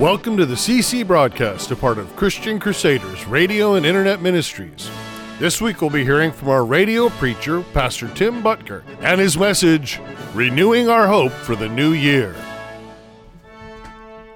Welcome to the CC broadcast, a part of Christian Crusaders Radio and Internet Ministries. This week we'll be hearing from our radio preacher, Pastor Tim Boettger, and his message, Renewing Our Hope for the New Year.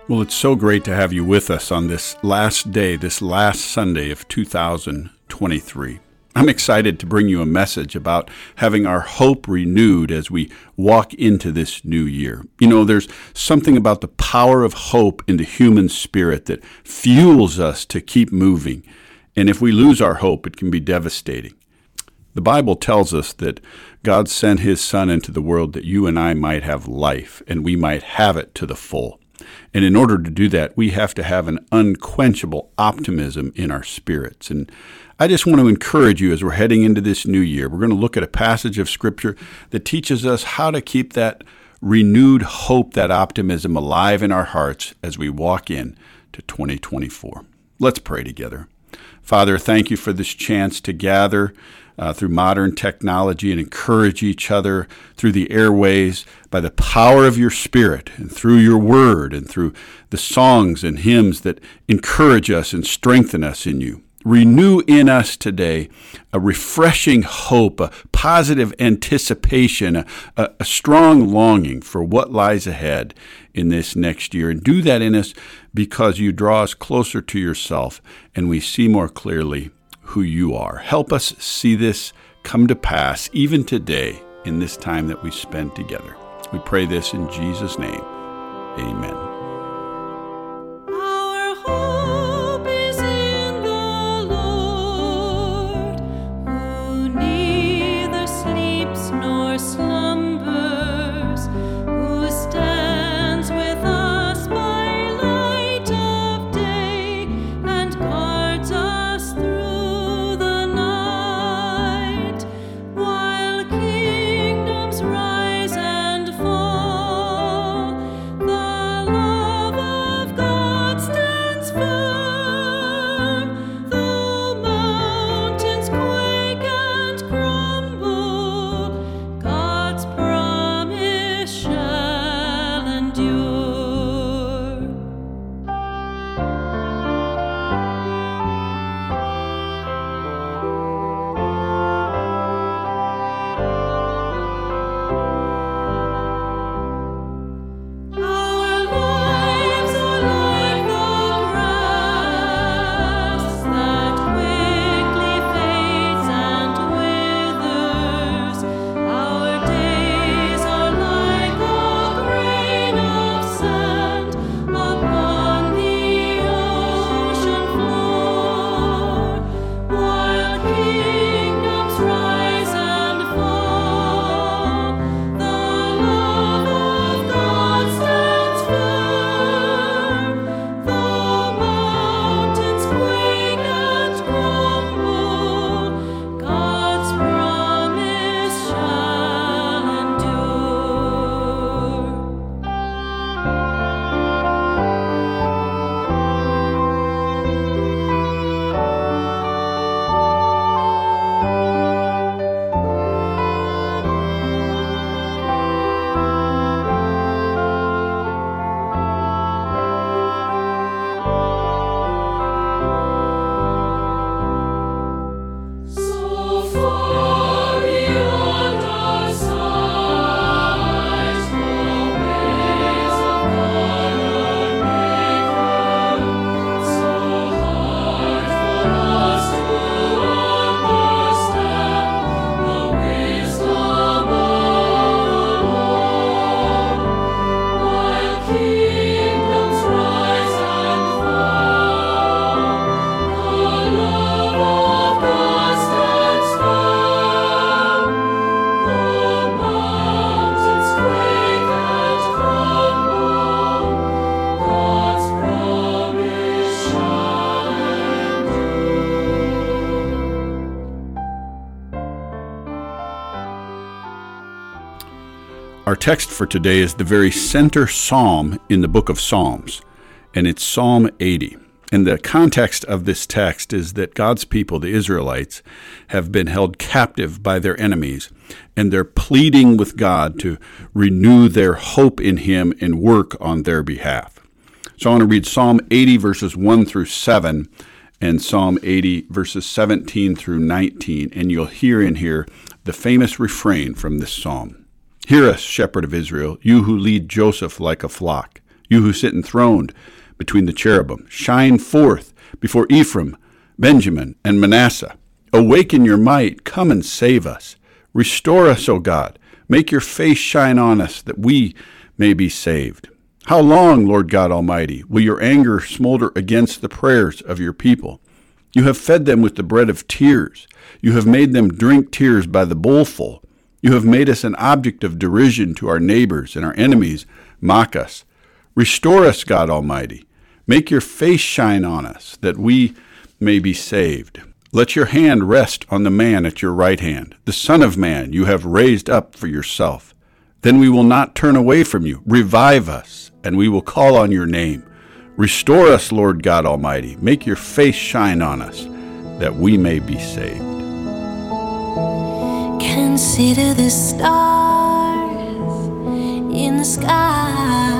Well, it's so great to have you with us on this last day, this last Sunday of 2023. I'm excited to bring you a message about having our hope renewed as we walk into this new year. You know, there's something about the power of hope in the human spirit that fuels us to keep moving. And if we lose our hope, it can be devastating. The Bible tells us that God sent His Son into the world that you and I might have life and we might have it to the full. And in order to do that, we have to have an unquenchable optimism in our spirits. And I just want to encourage you as we're heading into this new year. We're going to look at a passage of Scripture that teaches us how to keep that renewed hope, that optimism alive in our hearts as we walk in to 2024. Let's pray together. Father, thank you for this chance to gather uh, through modern technology and encourage each other through the airways by the power of your Spirit and through your word and through the songs and hymns that encourage us and strengthen us in you. Renew in us today a refreshing hope, a positive anticipation, a, a, strong longing for what lies ahead in this next year. And do that in us because you draw us closer to yourself and we see more clearly who you are. Help us see this come to pass even today in this time that we spend together. We pray this in Jesus' name. Amen. Our text for today is the very center psalm in the book of Psalms, and it's Psalm 80. And the context of this text is that God's people, the Israelites, have been held captive by their enemies, and they're pleading with God to renew their hope in Him and work on their behalf. So I want to read Psalm 80, verses 1 through 7, and Psalm 80, verses 17 through 19. And you'll hear in here the famous refrain from this psalm Hear us, shepherd of Israel, you who lead Joseph like a flock, you who sit enthroned between the cherubim. Shine forth before Ephraim, Benjamin, and Manasseh. Awaken your might, come and save us. Restore us, O God. Make your face shine on us, that we may be saved. How long, Lord God Almighty, will your anger smolder against the prayers of your people? You have fed them with the bread of tears. You have made them drink tears by the bowlful. You have made us an object of derision to our neighbors, and our enemies mock us. Restore us, God Almighty. Make your face shine on us, that we may be saved. Let your hand rest on the man at your right hand, the Son of Man you have raised up for yourself. Then we will not turn away from you. Revive us and we will call on your name. Restore us, Lord God Almighty. Make your face shine on us, that we may be saved. Consider the stars in the sky.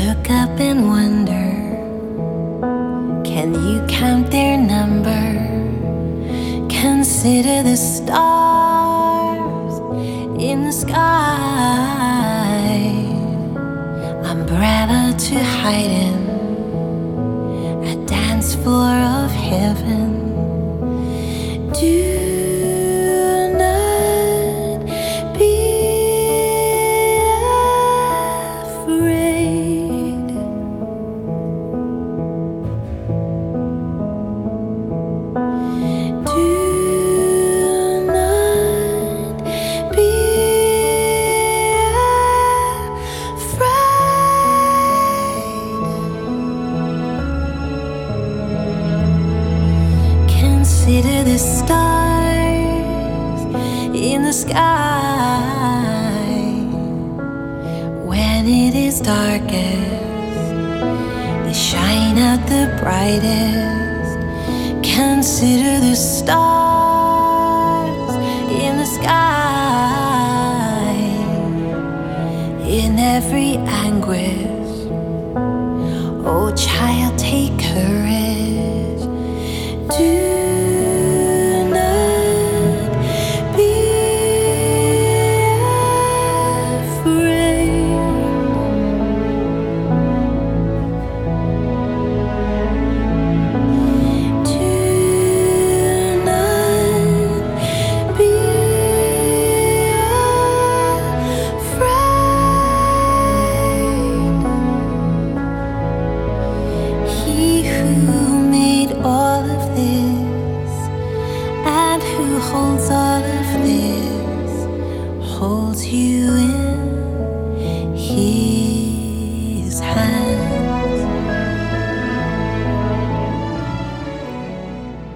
Look up and wonder can you count their number? Consider the stars in the sky umbrella to hide in a dance floor of heaven. Do Consider the stars in the sky. In every anguish,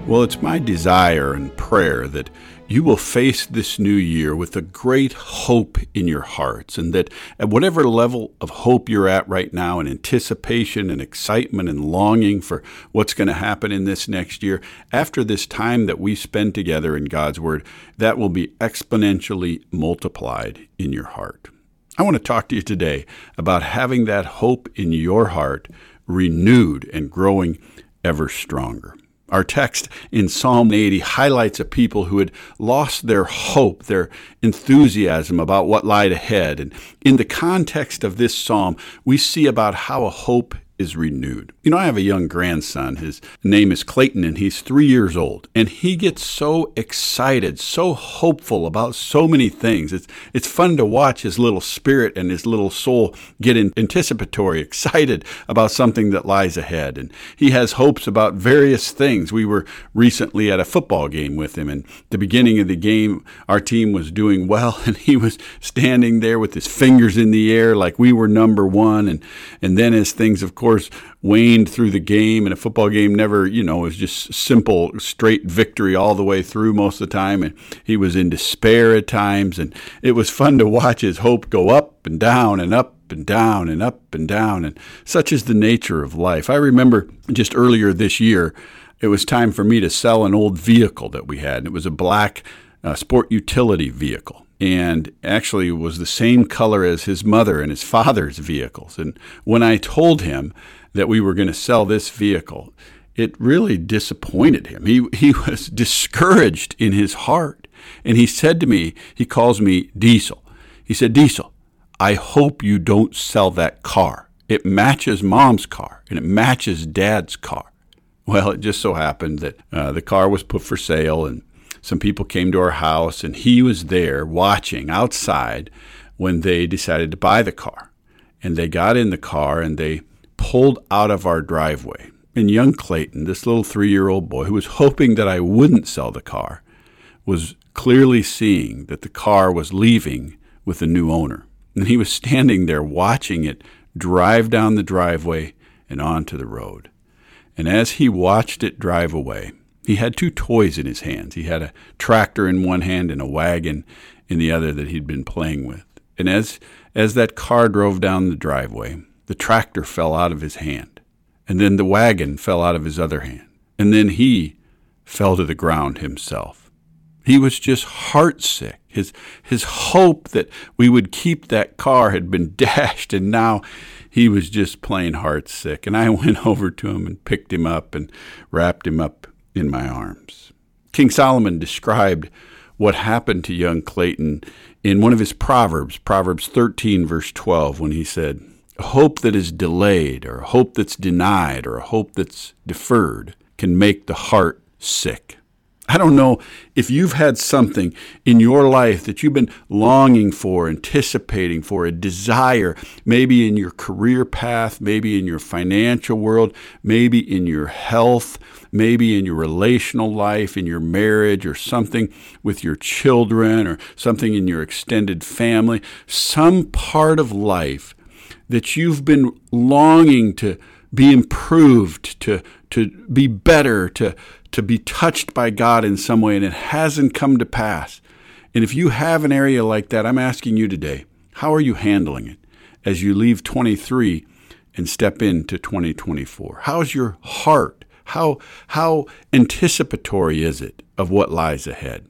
Well, it's my desire and prayer that you will face this new year with a great hope in your hearts, and that at whatever level of hope you're at right now, and anticipation and excitement and longing for what's going to happen in this next year, after this time that we spend together in God's Word, that will be exponentially multiplied in your heart. I want to talk to you today about having that hope in your heart renewed and growing ever stronger. Our text in Psalm 80 highlights a people who had lost their hope, their enthusiasm about what lied ahead. And in the context of this psalm, we see about how a hope is renewed. You know, I have a young grandson. His name is Clayton, and he's three years old. And he gets so excited, so hopeful about so many things. It's, it's fun to watch his little spirit and his little soul get anticipatory, excited about something that lies ahead. And he has hopes about various things. We were recently at a football game with him, and the beginning of the game, our team was doing well, and he was standing there with his fingers in the air like we were number one. And, and then as things, of course, waned through the game, and a football game never, you know, was just simple, straight victory all the way through most of the time. And he was in despair at times, and it was fun to watch his hope go up and down and up and down and up and down. And such is the nature of life. I remember just earlier this year, it was time for me to sell an old vehicle that we had. It was a black uh, sport utility vehicle. and actually was the same color as his mother and his father's vehicles. And when I told him that we were going to sell this vehicle, it really disappointed him. He, he was discouraged in his heart. And he said to me, he calls me Diesel. He said, Diesel, I hope you don't sell that car. It matches mom's car and it matches dad's car. Well, it just so happened that uh, the car was put for sale and some people came to our house and he was there watching outside when they decided to buy the car. And they got in the car and they pulled out of our driveway. And young Clayton, this little three year old boy who was hoping that I wouldn't sell the car, was clearly seeing that the car was leaving with a new owner. And he was standing there watching it drive down the driveway and onto the road. And as he watched it drive away, he had two toys in his hands. He had a tractor in one hand and a wagon in the other that he'd been playing with. And as, as that car drove down the driveway, the tractor fell out of his hand. And then the wagon fell out of his other hand. And then he fell to the ground himself. He was just heartsick. His, his hope that we would keep that car had been dashed, and now he was just plain heartsick. And I went over to him and picked him up and wrapped him up in my arms. King Solomon described what happened to young Clayton in one of his Proverbs, Proverbs 13, verse 12, when he said, hope that is delayed, or hope that's denied, or a hope that's deferred can make the heart sick. I don't know if you've had something in your life that you've been longing for, anticipating for, a desire, maybe in your career path, maybe in your financial world, maybe in your health, maybe in your relational life, in your marriage, or something with your children, or something in your extended family, some part of life that you've been longing to be improved, to, to be better, to, to be touched by God in some way, and it hasn't come to pass. And if you have an area like that, I'm asking you today, how are you handling it as you leave 23 and step into 2024? How's your heart? How, how anticipatory is it of what lies ahead?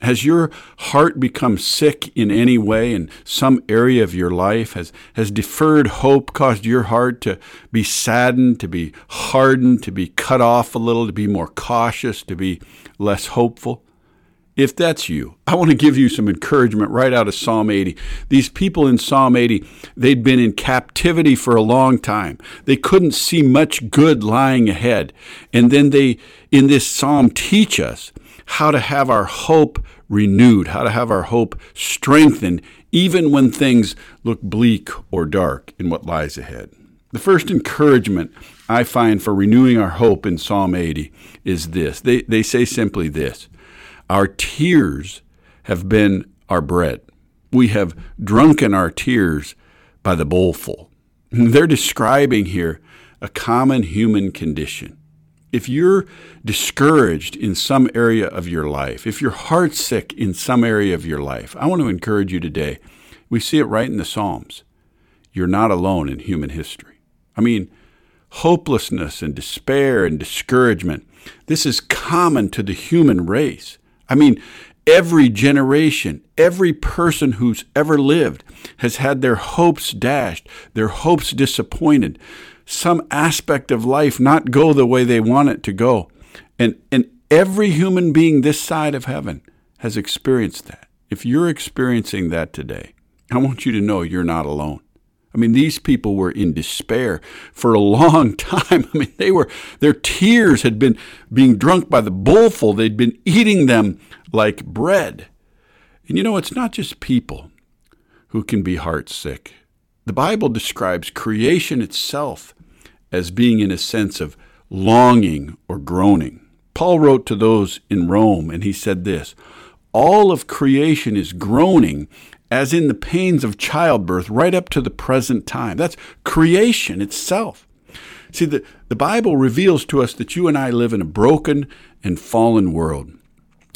Has your heart become sick in any way in some area of your life? Has, has deferred hope caused your heart to be saddened, to be hardened, to be cut off a little, to be more cautious, to be less hopeful? If that's you, I want to give you some encouragement right out of Psalm 80. These people in Psalm 80, they'd been in captivity for a long time. They couldn't see much good lying ahead. And then they, in this psalm, teach us how to have our hope renewed, how to have our hope strengthened, even when things look bleak or dark in what lies ahead. The first encouragement I find for renewing our hope in Psalm 80 is this. They, they say simply this Our tears have been our bread. We have drunken our tears by the bowlful. They're describing here a common human condition if you're discouraged in some area of your life, if you're heartsick in some area of your life, I want to encourage you today. We see it right in the Psalms. You're not alone in human history. I mean, hopelessness and despair and discouragement, this is common to the human race. I mean, every generation, every person who's ever lived has had their hopes dashed, their hopes disappointed some aspect of life not go the way they want it to go. And, and every human being this side of heaven has experienced that. If you're experiencing that today, I want you to know you're not alone. I mean, these people were in despair for a long time. I mean, they were, their tears had been being drunk by the bowlful. They'd been eating them like bread. And you know, it's not just people who can be heartsick. The Bible describes creation itself as being in a sense of longing or groaning. Paul wrote to those in Rome, and he said this All of creation is groaning as in the pains of childbirth right up to the present time. That's creation itself. See, the, the Bible reveals to us that you and I live in a broken and fallen world,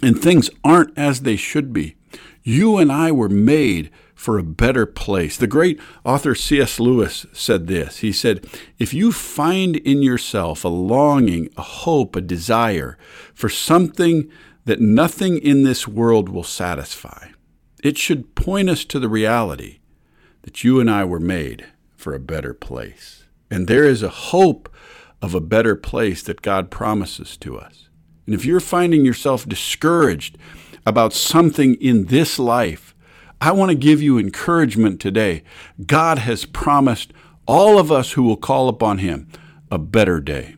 and things aren't as they should be. You and I were made for a better place. The great author C.S. Lewis said this. He said, If you find in yourself a longing, a hope, a desire for something that nothing in this world will satisfy, It should point us to the reality that you and I were made for a better place. And there is a hope of a better place that God promises to us. And if you're finding yourself discouraged about something in this life, I want to give you encouragement today. God has promised all of us who will call upon Him a better day.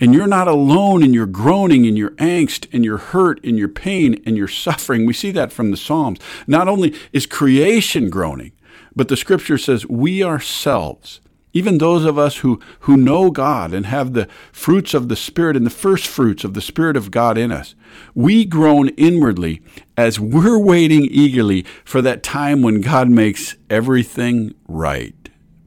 And you're not alone in your groaning, in your angst, in your hurt, in your pain, in your suffering. We see that from the Psalms. Not only is creation groaning, but the scripture says we ourselves, even those of us who, who know God and have the fruits of the Spirit and the first fruits of the Spirit of God in us, we groan inwardly as we're waiting eagerly for that time when God makes everything right.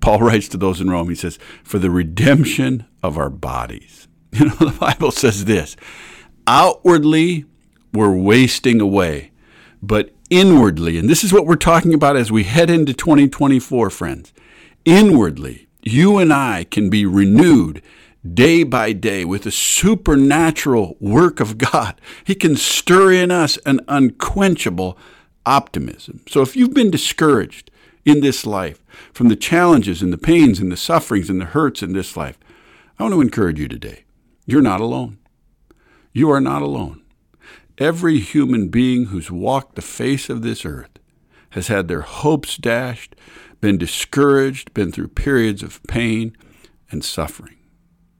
Paul writes to those in Rome, he says, for the redemption of our bodies. You know, the Bible says this outwardly, we're wasting away, but inwardly, and this is what we're talking about as we head into 2024, friends, inwardly, you and I can be renewed day by day with the supernatural work of God. He can stir in us an unquenchable optimism. So if you've been discouraged in this life from the challenges and the pains and the sufferings and the hurts in this life, I want to encourage you today. You're not alone. You are not alone. Every human being who's walked the face of this earth has had their hopes dashed, been discouraged, been through periods of pain and suffering.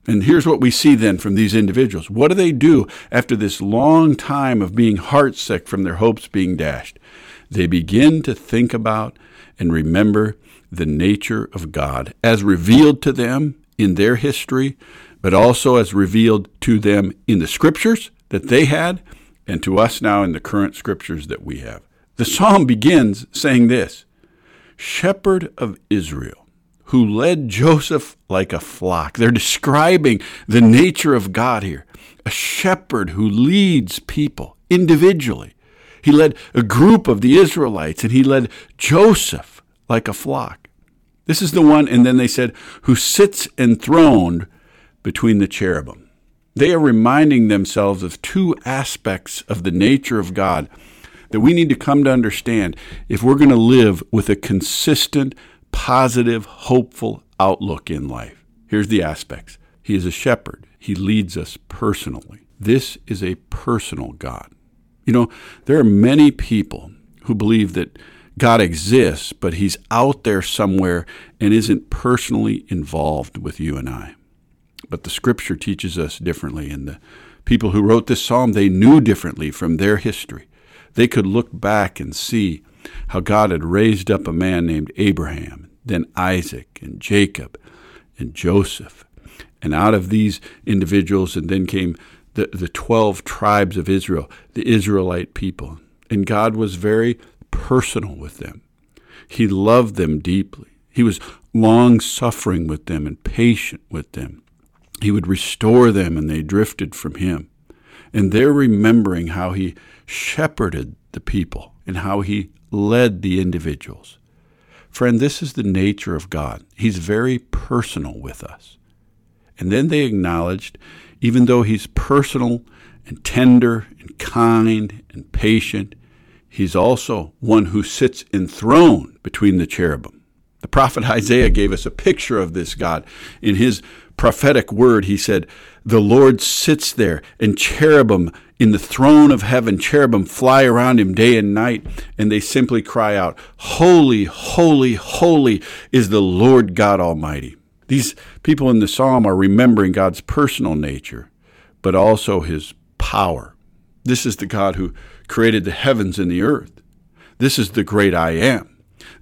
And here's what we see then from these individuals. What do they do after this long time of being heartsick from their hopes being dashed? They begin to think about and remember the nature of God as revealed to them in their history but also as revealed to them in the scriptures that they had and to us now in the current scriptures that we have. The psalm begins saying this Shepherd of Israel, who led Joseph like a flock. They're describing the nature of God here. A shepherd who leads people individually. He led a group of the Israelites and he led Joseph like a flock. This is the one, and then they said, who sits enthroned between the cherubim. They are reminding themselves of two aspects of the nature of God that we need to come to understand if we're going to live with a consistent, positive, hopeful outlook in life. Here's the aspects He is a shepherd, He leads us personally. This is a personal God. You know, there are many people who believe that God exists, but He's out there somewhere and isn't personally involved with you and I. But the scripture teaches us differently, and the people who wrote this psalm, they knew differently from their history. They could look back and see how God had raised up a man named Abraham, then Isaac and Jacob and Joseph. And out of these individuals, and then came the, the 12 tribes of Israel, the Israelite people. And God was very personal with them. He loved them deeply. He was long suffering with them and patient with them. He would restore them and they drifted from him. And they're remembering how he shepherded the people and how he led the individuals. Friend, this is the nature of God. He's very personal with us. And then they acknowledged, even though he's personal and tender and kind and patient, he's also one who sits enthroned between the cherubim. The prophet Isaiah gave us a picture of this God in his prophetic word, he said, The Lord sits there, and cherubim in the throne of heaven, cherubim fly around him day and night, and they simply cry out, Holy, holy, holy is the Lord God Almighty. These people in the psalm are remembering God's personal nature, but also his power. This is the God who created the heavens and the earth. This is the great I am.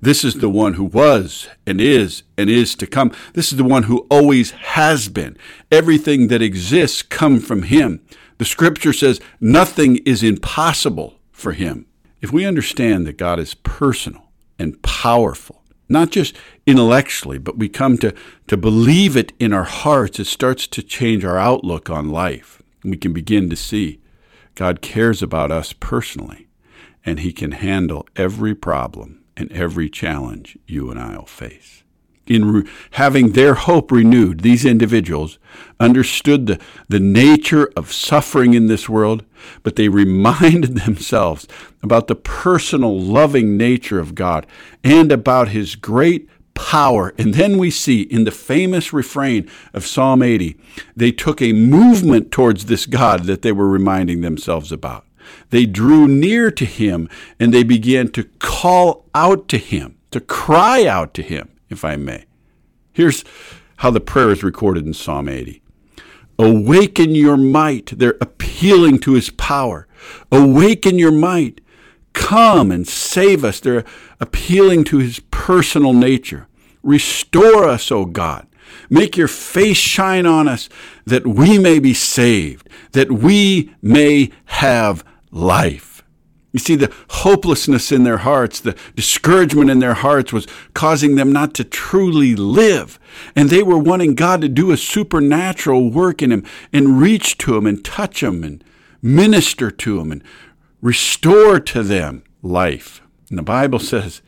This is the one who was and is and is to come. This is the one who always has been. Everything that exists come from him. The scripture says nothing is impossible for him. If we understand that God is personal and powerful, not just intellectually, but we come to, to believe it in our hearts, it starts to change our outlook on life. We can begin to see God cares about us personally, and He can handle every problem and every challenge you and I will face. in re- having their hope renewed, these individuals understood the, the nature of suffering in this world, but they reminded themselves about the personal, loving nature of God and about His great power. And then we see in the famous refrain of Psalm 80, they took a movement towards this God that they were reminding themselves about. They drew near to Him and they began to call out to Him, to cry out to Him if I may. Here's how the prayer is recorded in Psalm 80. Awaken your might. They're appealing to his power. Awaken your might. Come and save us. They're appealing to his personal nature. Restore us, O God. Make your face shine on us that we may be saved, that we may have life. You see, the hopelessness in their hearts, the discouragement in their hearts was causing them not to truly live. And they were wanting God to do a supernatural work in them and reach to them and touch them and minister to them and restore to them life. And the Bible says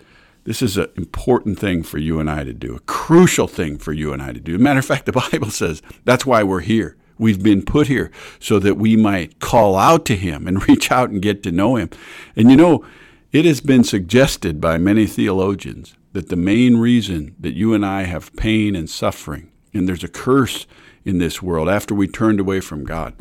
this is an important thing for you and I to do, a crucial thing for you and I to do. Matter of fact, the Bible says that's why we're here. We've been put here so that we might call out to Him and reach out and get to know Him. And you know, it has been suggested by many theologians that the main reason that you and I have pain and suffering, and there's a curse in this world after we turned away from God,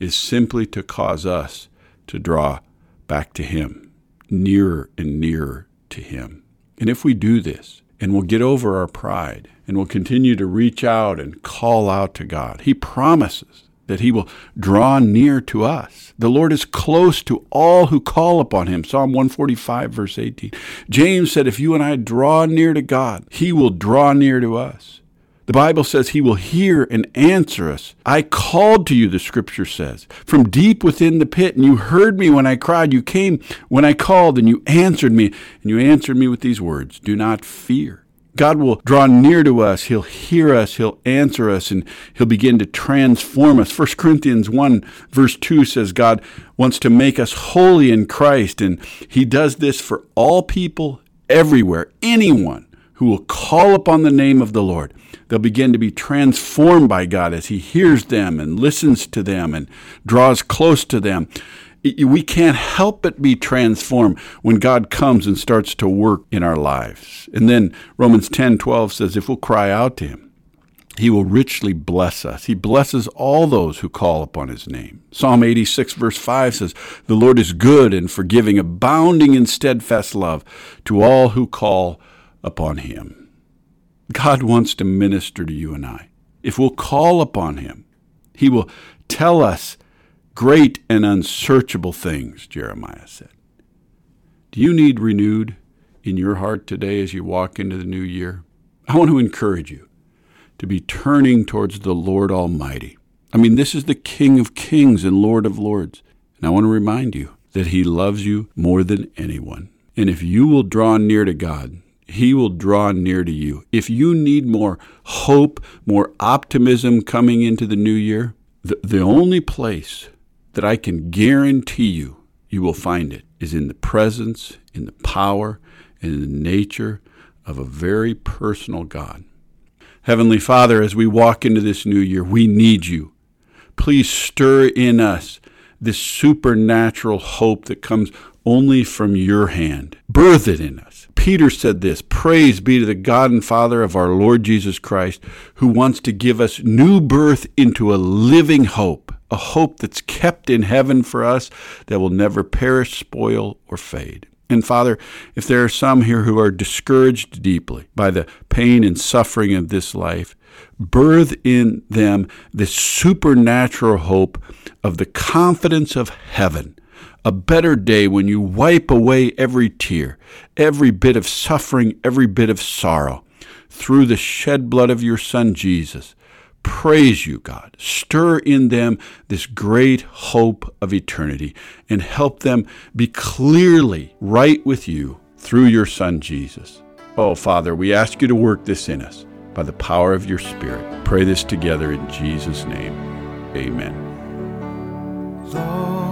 is simply to cause us to draw back to Him, nearer and nearer to Him. And if we do this, and we'll get over our pride and we'll continue to reach out and call out to God. He promises that He will draw near to us. The Lord is close to all who call upon Him. Psalm 145, verse 18. James said, If you and I draw near to God, He will draw near to us. The Bible says he will hear and answer us. I called to you, the scripture says, from deep within the pit, and you heard me when I cried. You came when I called, and you answered me, and you answered me with these words Do not fear. God will draw near to us. He'll hear us. He'll answer us and he'll begin to transform us. 1 Corinthians 1 verse 2 says God wants to make us holy in Christ and he does this for all people everywhere. Anyone who will call upon the name of the Lord. They'll begin to be transformed by God as He hears them and listens to them and draws close to them. We can't help but be transformed when God comes and starts to work in our lives. And then Romans 10 12 says, if we'll cry out to Him, he will richly bless us. He blesses all those who call upon his name. Psalm 86, verse 5 says, The Lord is good and forgiving, abounding in steadfast love to all who call upon him. God wants to minister to you and I. If we'll call upon him, he will tell us great and unsearchable things, Jeremiah said. Do you need renewed in your heart today as you walk into the new year? I want to encourage you to be turning towards the Lord Almighty. I mean, this is the King of Kings and Lord of Lords. And I want to remind you that He loves you more than anyone. And if you will draw near to God, he will draw near to you. If you need more hope, more optimism coming into the new year, the, the only place that I can guarantee you you will find it is in the presence, in the power, and in the nature of a very personal God. Heavenly Father, as we walk into this new year, we need you. Please stir in us this supernatural hope that comes only from your hand. Birth it in us. Peter said this Praise be to the God and Father of our Lord Jesus Christ, who wants to give us new birth into a living hope, a hope that's kept in heaven for us that will never perish, spoil, or fade. And Father, if there are some here who are discouraged deeply by the pain and suffering of this life, birth in them the supernatural hope of the confidence of heaven a better day when you wipe away every tear, every bit of suffering, every bit of sorrow through the shed blood of your Son Jesus. Praise you, God. Stir in them this great hope of eternity and help them be clearly right with you through your Son Jesus. Oh, Father, we ask you to work this in us by the power of your Spirit. Pray this together in Jesus' name. Amen. Lord.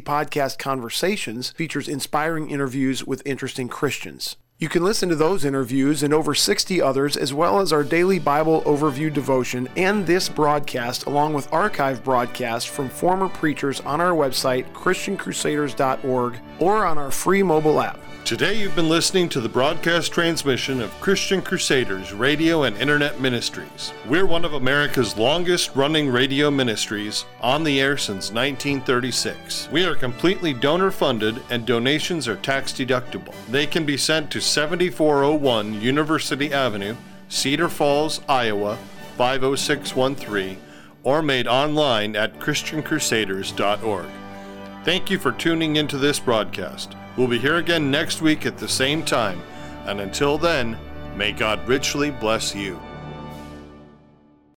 Podcast Conversations features inspiring interviews with interesting Christians. You can listen to those interviews and over 60 others, as well as our daily Bible overview devotion and this broadcast, along with archive broadcasts from former preachers on our website, ChristianCrusaders.org, or on our free mobile app. Today you've been listening to the broadcast transmission of Christian Crusaders Radio and Internet Ministries. We're one of America's longest running radio ministries, on the air since 1936. We are completely donor funded and donations are tax deductible. They can be sent to 7401 University Avenue, Cedar Falls, Iowa 50613, or made online at ChristianCrusaders.org. Thank you for tuning into this broadcast. We'll be here again next week at the same time, and until then, may God richly bless you.